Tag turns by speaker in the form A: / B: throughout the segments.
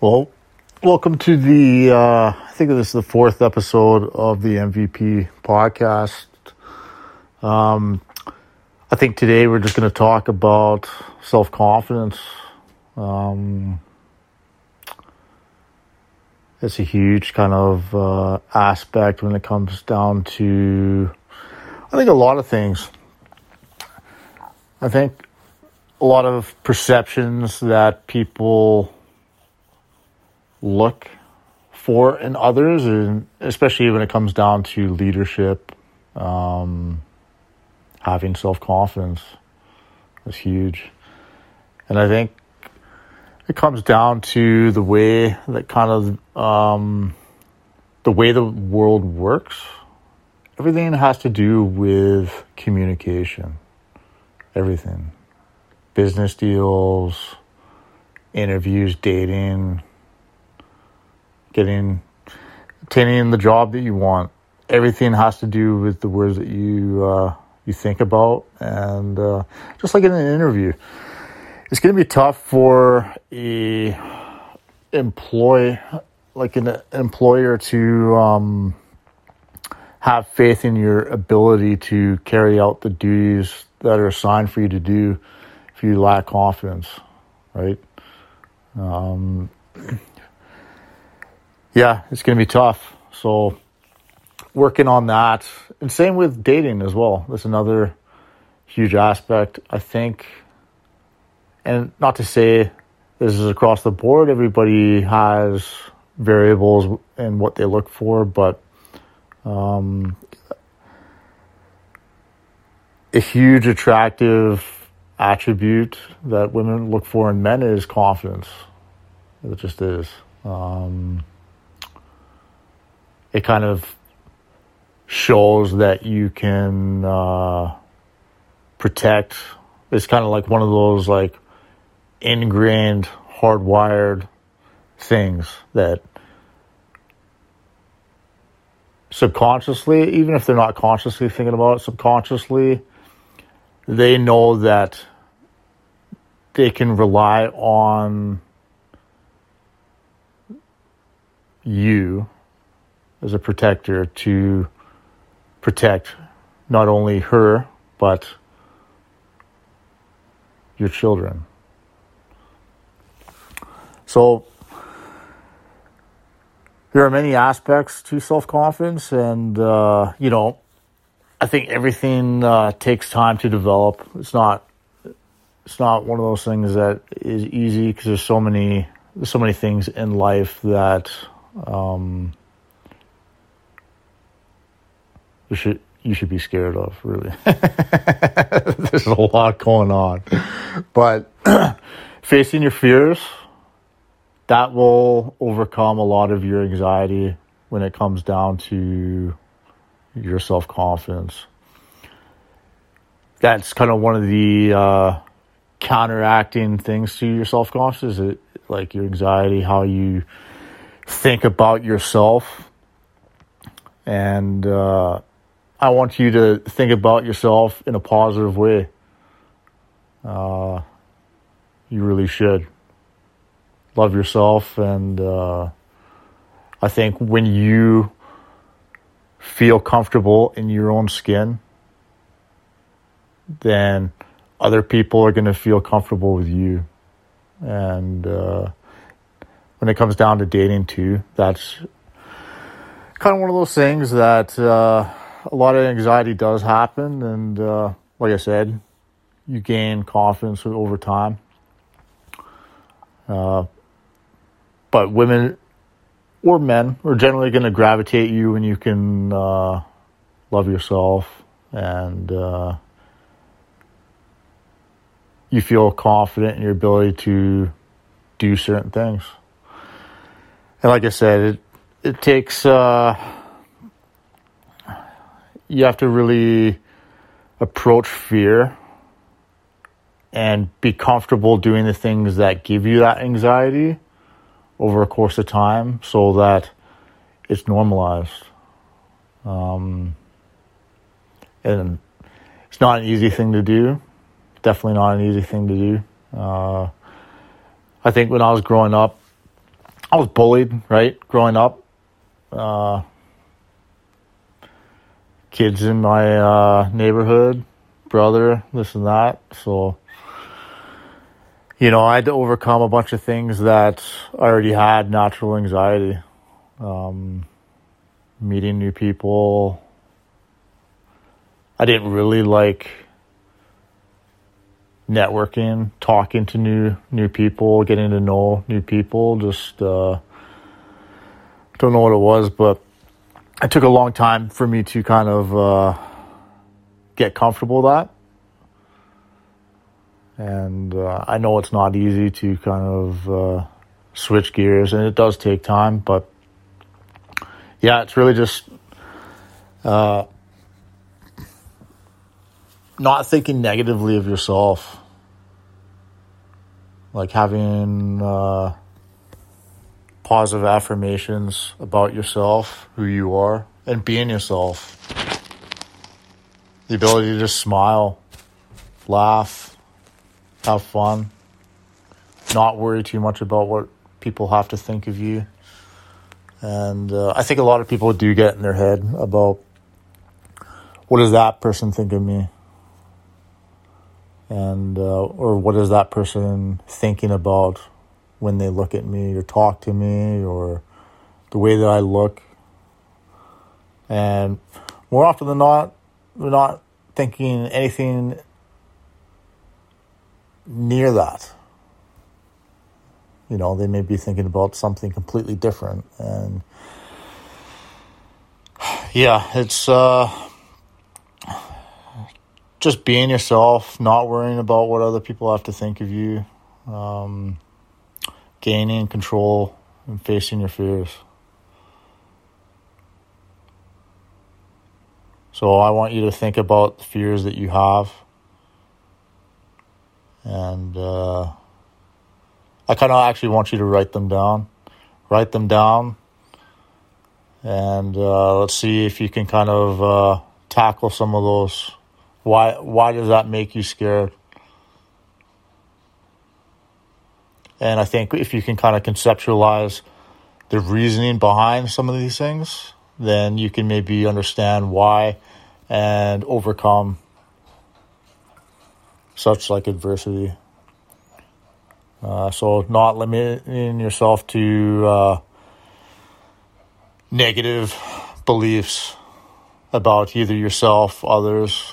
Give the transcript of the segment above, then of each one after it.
A: Well, welcome to the, uh, I think this is the fourth episode of the MVP podcast. Um, I think today we're just going to talk about self confidence. Um, it's a huge kind of uh, aspect when it comes down to, I think, a lot of things. I think a lot of perceptions that people look for in others, and especially when it comes down to leadership, um, having self confidence is huge. And I think it comes down to the way that kind of um, the way the world works. Everything has to do with communication. Everything business deals, interviews, dating, getting, obtaining the job that you want. Everything has to do with the words that you uh, you think about, and uh, just like in an interview, it's going to be tough for a employ like an employer to um, have faith in your ability to carry out the duties that are assigned for you to do if you lack confidence, right? Um, yeah, it's going to be tough. So, working on that, and same with dating as well. That's another huge aspect. I think, and not to say this is across the board. Everybody has variables in what they look for, but um, a huge attractive attribute that women look for in men is confidence. It just is. Um, it kind of shows that you can uh, protect. It's kind of like one of those like ingrained, hardwired things that subconsciously, even if they're not consciously thinking about it, subconsciously they know that they can rely on you as a protector to protect not only her but your children. So there are many aspects to self confidence, and uh, you know, I think everything uh, takes time to develop. It's not it's not one of those things that is easy because there's so many so many things in life that um, you should you should be scared of. Really, there's a lot going on, but facing your fears that will overcome a lot of your anxiety when it comes down to your self confidence. That's kind of one of the uh, counteracting things to your self confidence, it like your anxiety, how you think about yourself, and uh, I want you to think about yourself in a positive way. Uh, you really should love yourself, and uh, I think when you feel comfortable in your own skin, then other people are going to feel comfortable with you. And uh, when it comes down to dating, too, that's kind of one of those things that uh, a lot of anxiety does happen. And uh, like I said, you gain confidence over time. Uh, but women or men are generally going to gravitate you when you can uh, love yourself and uh, you feel confident in your ability to do certain things. And like I said, it it takes uh, you have to really approach fear and be comfortable doing the things that give you that anxiety over a course of time so that it's normalized. Um, and it's not an easy thing to do. Definitely not an easy thing to do. Uh, I think when I was growing up, I was bullied, right, growing up. Uh, kids in my uh, neighborhood, brother, this and that. So, you know, I had to overcome a bunch of things that I already had natural anxiety. Um, meeting new people. I didn't really like networking, talking to new new people, getting to know new people. Just uh, don't know what it was, but it took a long time for me to kind of uh, get comfortable with that. And uh, I know it's not easy to kind of uh, switch gears, and it does take time. But yeah, it's really just uh, not thinking negatively of yourself, like having uh, positive affirmations about yourself, who you are, and being yourself. The ability to just smile, laugh, have fun, not worry too much about what people have to think of you. And uh, I think a lot of people do get in their head about what does that person think of me? and uh, or what is that person thinking about when they look at me or talk to me or the way that I look. And more often than not they're not thinking anything near that. You know they may be thinking about something completely different. And yeah it's uh just being yourself, not worrying about what other people have to think of you, um, gaining control and facing your fears. So I want you to think about the fears that you have. And uh, I kind of actually want you to write them down. Write them down. And uh, let's see if you can kind of uh, tackle some of those why why does that make you scared? And I think if you can kind of conceptualize the reasoning behind some of these things, then you can maybe understand why and overcome such like adversity. Uh, so not limiting yourself to uh, negative beliefs about either yourself, others,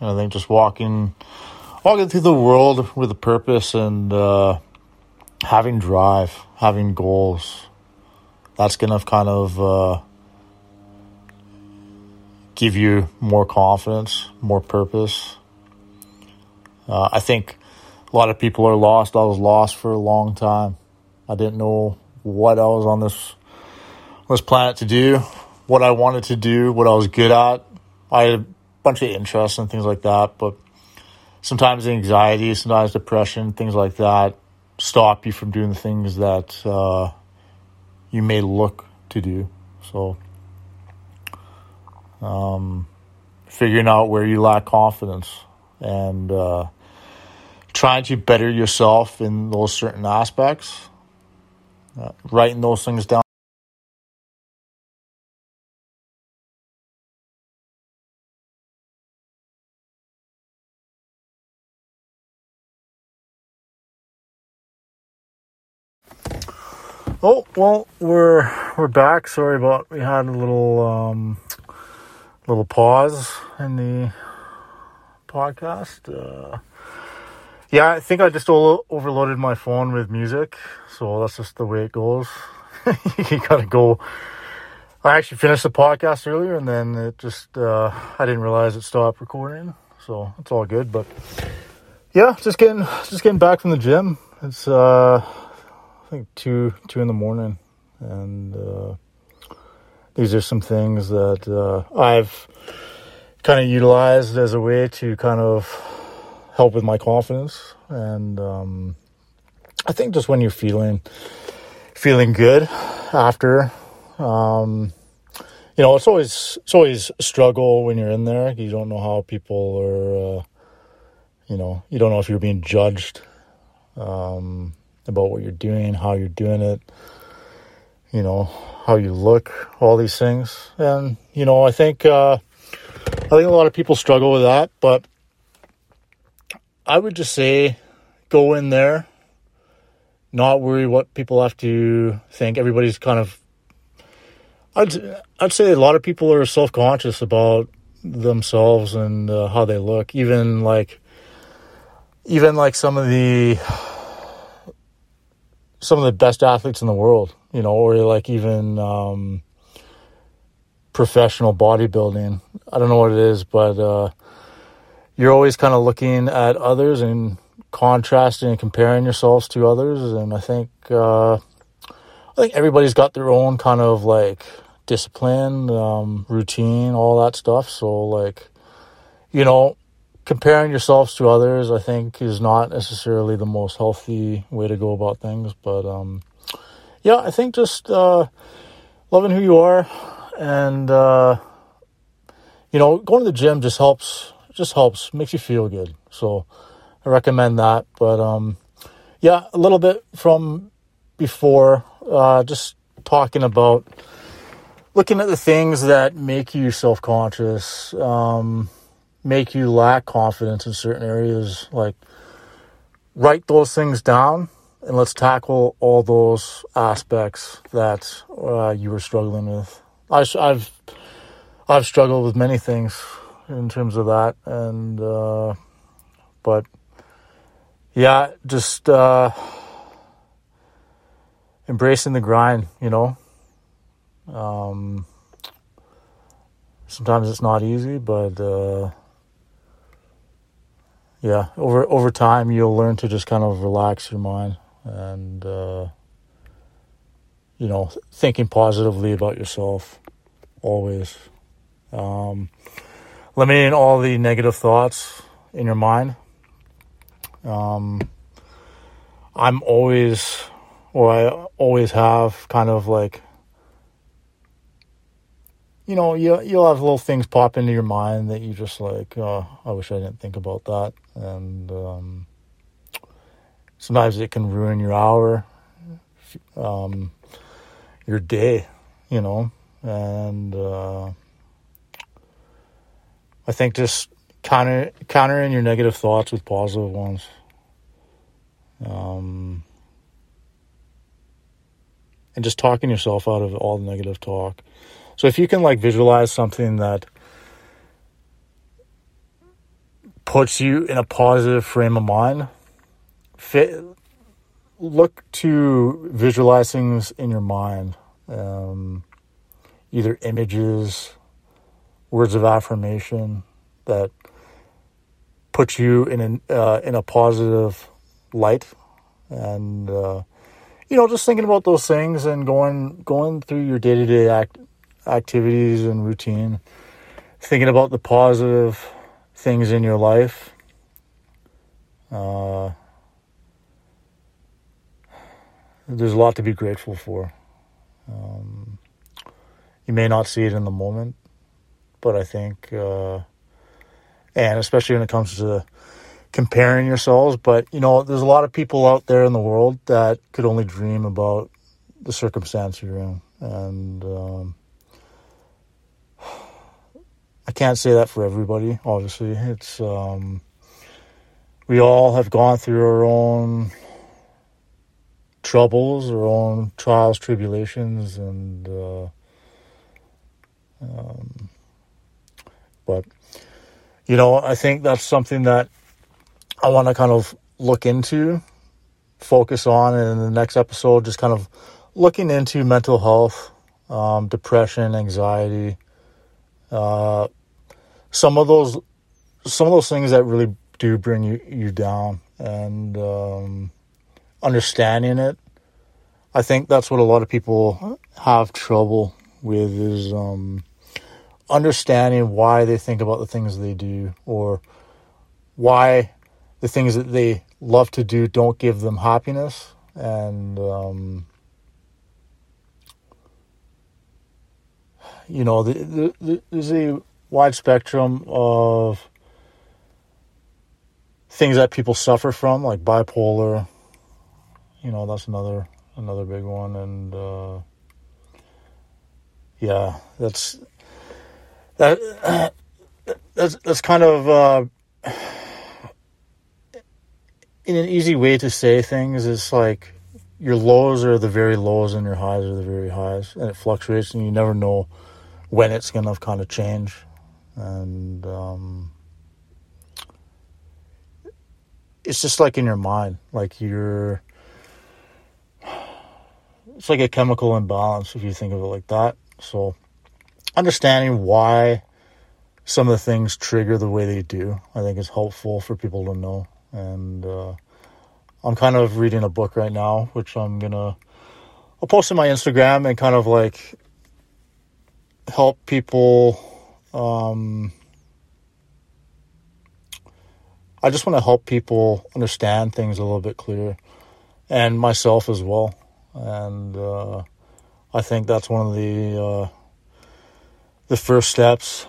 A: I think just walking, walking through the world with a purpose and uh, having drive, having goals. That's gonna kind of uh, give you more confidence, more purpose. Uh, I think a lot of people are lost. I was lost for a long time. I didn't know what I was on this this planet to do, what I wanted to do, what I was good at. I had a bunch of interests and things like that. But sometimes anxiety, sometimes depression, things like that stop you from doing the things that uh, you may look to do. So, um, figuring out where you lack confidence and uh, trying to better yourself in those certain aspects, uh, writing those things down. Oh well, we're we're back. Sorry about we had a little um, little pause in the podcast. Uh, yeah, I think I just all overloaded my phone with music, so that's just the way it goes. you gotta go. I actually finished the podcast earlier, and then it just uh, I didn't realize it stopped recording, so it's all good. But yeah, just getting just getting back from the gym. It's uh I think two two in the morning, and uh, these are some things that uh, I've kind of utilized as a way to kind of help with my confidence, and um, I think just when you're feeling feeling good after. Um, you know, it's always it's always a struggle when you're in there. You don't know how people are. Uh, you know, you don't know if you're being judged. Um, about what you're doing, how you're doing it. you know, how you look, all these things. And, you know, I think, uh, I think a lot of people struggle with that, but I would just say go in there, not worry what people have to think. Everybody's kind of, I'd, I'd say a lot of people are self conscious about themselves and uh, how they look. Even like, even like some of the, some of the best athletes in the world, you know, or like even um, professional bodybuilding. I don't know what it is, but uh, you're always kind of looking at others and contrasting and comparing yourselves to others. And I think uh, I think everybody's got their own kind of like discipline, um, routine, all that stuff. So like, you know, comparing yourselves to others, I think, is not necessarily the most healthy way to go about things. But um, yeah, I think just uh, loving who you are and uh, you know, going to the gym just helps. Just helps, makes you feel good. So I recommend that. But um, yeah, a little bit from before, uh, just talking about looking at the things that make you self conscious, um, make you lack confidence in certain areas. Like, write those things down and let's tackle all those aspects that uh, you were struggling with. I, have I've struggled with many things in terms of that, and uh, but yeah, just uh, embracing the grind. You know, um, sometimes it's not easy, but uh, yeah, over over time you'll learn to just kind of relax your mind and uh, you know thinking positively about yourself always. Um, limiting all the negative thoughts in your mind. Um, I'm always, or I always have, kind of like, you know, you you'll have little things pop into your mind that you just like, oh, I wish I didn't think about that, and um, sometimes it can ruin your hour, um, your day, you know, and. Uh, I think just counter countering your negative thoughts with positive ones. Um, and just talking yourself out of all the negative talk. So if you can like visualize something that puts you in a positive frame of mind, fit, look to visualize things in your mind, um, either images words of affirmation that put you in an, uh, in a positive light. And uh, you know just thinking about those things and going going through your day-to-day act, activities and routine. Thinking about the positive things in your life uh, there's a lot to be grateful for. Um, you may not see it in the moment but I think, uh, and especially when it comes to comparing yourselves, but you know, there's a lot of people out there in the world that could only dream about the circumstance you're in, and um, I can't say that for everybody. Obviously, it's um, we all have gone through our own troubles, our own trials, tribulations, and uh, um, but, you know, I think that's something that I want to kind of look into, focus on, and in the next episode, just kind of looking into mental health, um, depression, anxiety, uh, some of those, some of those things that really do bring you, you down and, um, understanding it. I think that's what a lot of people have trouble with is, um, understanding why they think about the things they do or why the things that they love to do don't give them happiness and um, you know the, the, the, there's a wide spectrum of things that people suffer from like bipolar you know that's another another big one and uh, yeah, that's that. That's that's kind of uh, in an easy way to say things. It's like your lows are the very lows and your highs are the very highs, and it fluctuates, and you never know when it's gonna kind of change. And um, it's just like in your mind, like you're. It's like a chemical imbalance if you think of it like that. So, understanding why some of the things trigger the way they do, I think is helpful for people to know. And uh, I'm kind of reading a book right now, which I'm gonna I'll post on my Instagram and kind of like help people. Um, I just want to help people understand things a little bit clearer, and myself as well. And uh, I think that's one of the uh, the first steps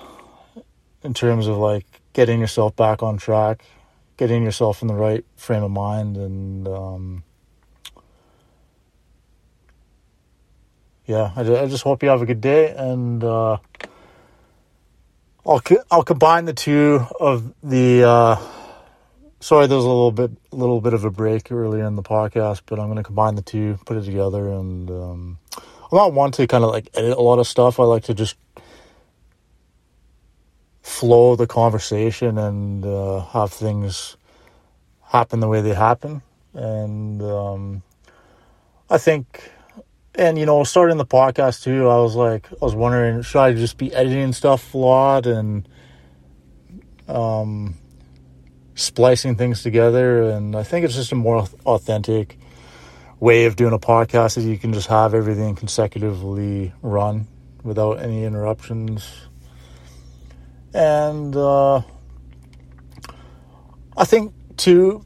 A: in terms of like getting yourself back on track, getting yourself in the right frame of mind, and um, yeah, I, I, just hope you have a good day, and uh, I'll I'll combine the two of the. Uh, sorry, there's a little bit little bit of a break earlier in the podcast, but I'm going to combine the two, put it together, and um, I'm not one to kind of like edit a lot of stuff. I like to just flow the conversation and uh, have things happen the way they happen. And um, I think, and you know, starting the podcast too, I was like, I was wondering, should I just be editing stuff a lot and um, splicing things together? And I think it's just a more authentic way of doing a podcast is you can just have everything consecutively run without any interruptions and uh, I think, too,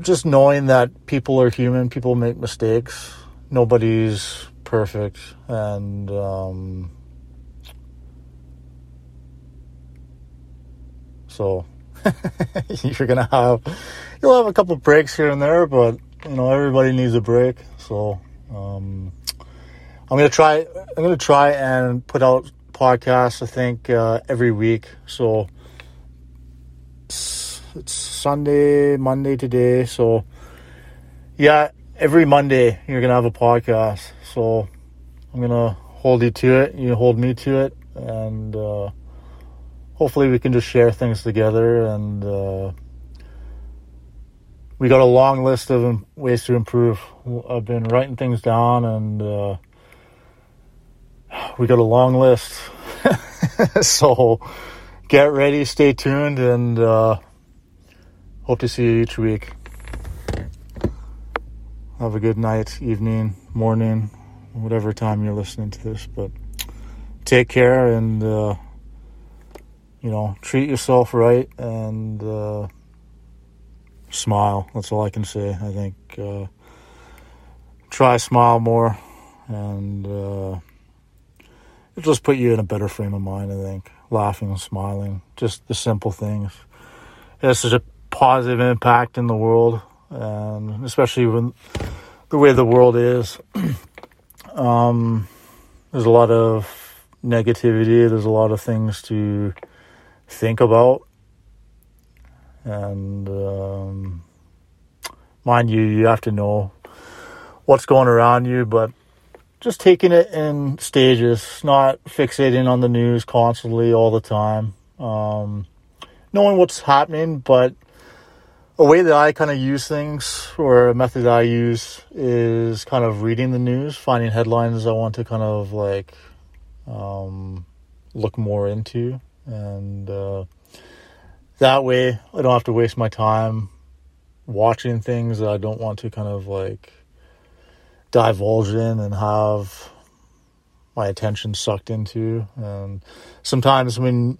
A: just knowing that people are human, people make mistakes, nobody's perfect. And, um, so you're to have, you'll have a couple breaks here and there, but, you know, everybody needs a break. So, um, I'm gonna try. I'm gonna try and put out podcasts. I think, uh, every week. So it's, it's Sunday, Monday today. So, yeah, every Monday you're to have a podcast. So I'm to hold you to it. You hold me to it. And uh, hopefully we can just share things together. And uh, we got a long list of ways to improve. I've been writing things down and uh, we got a long list. so get ready, stay tuned, and uh, hope to see you each week. Have a good night, evening, morning, whatever time you're listening to this. But take care and, uh, you know, treat yourself right and uh, smile. That's all I can say. I think uh, try smile more and uh, it just put you in a better frame of mind, I think. Laughing and smiling, just the simple things. Has such a positive impact in the world, and especially when the way the world is. um, there's a lot of negativity. There's a lot of things to think about, and um, mind you, you have to know what's going around you, but just taking it in stages, not fixating on the news constantly all the time. Um, knowing what's happening, but a way that I kind of use things or a method I use is kind of reading the news, finding headlines I want to kind of like um, look more into. And uh, that way I don't have to waste my time watching things that I don't want to kind of like divulge in and have my attention sucked into. And sometimes when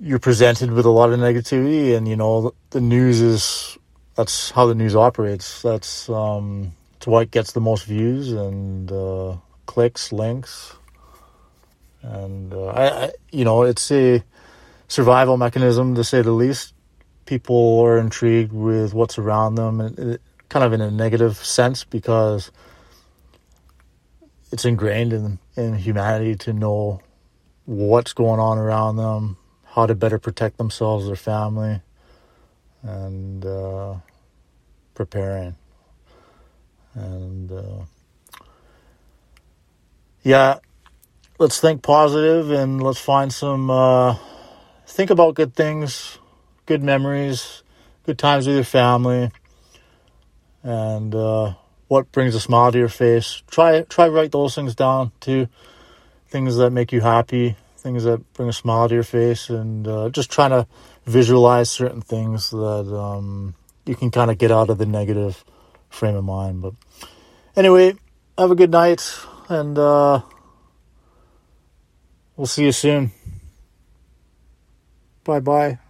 A: you're presented with a lot of negativity, and you know the news is that's how the news operates. That's um, it's what gets the most views and uh, clicks, links, and uh, I, I, you know, it's a survival mechanism to say the least. People are intrigued with what's around them, and it, kind of in a negative sense because it's ingrained in in humanity to know what's going on around them, how to better protect themselves, their family, and uh, preparing. And uh, yeah, let's think positive and let's find some, uh, think about good things, good memories, good times with your family, and uh, what brings a smile to your face. Try try write those things down too, things that make you happy, things that bring a smile to your face, and uh, just trying to visualize certain things that um, you can kind of get out of the negative frame of mind. But anyway, have a good night, and uh, we'll see you soon. Bye bye.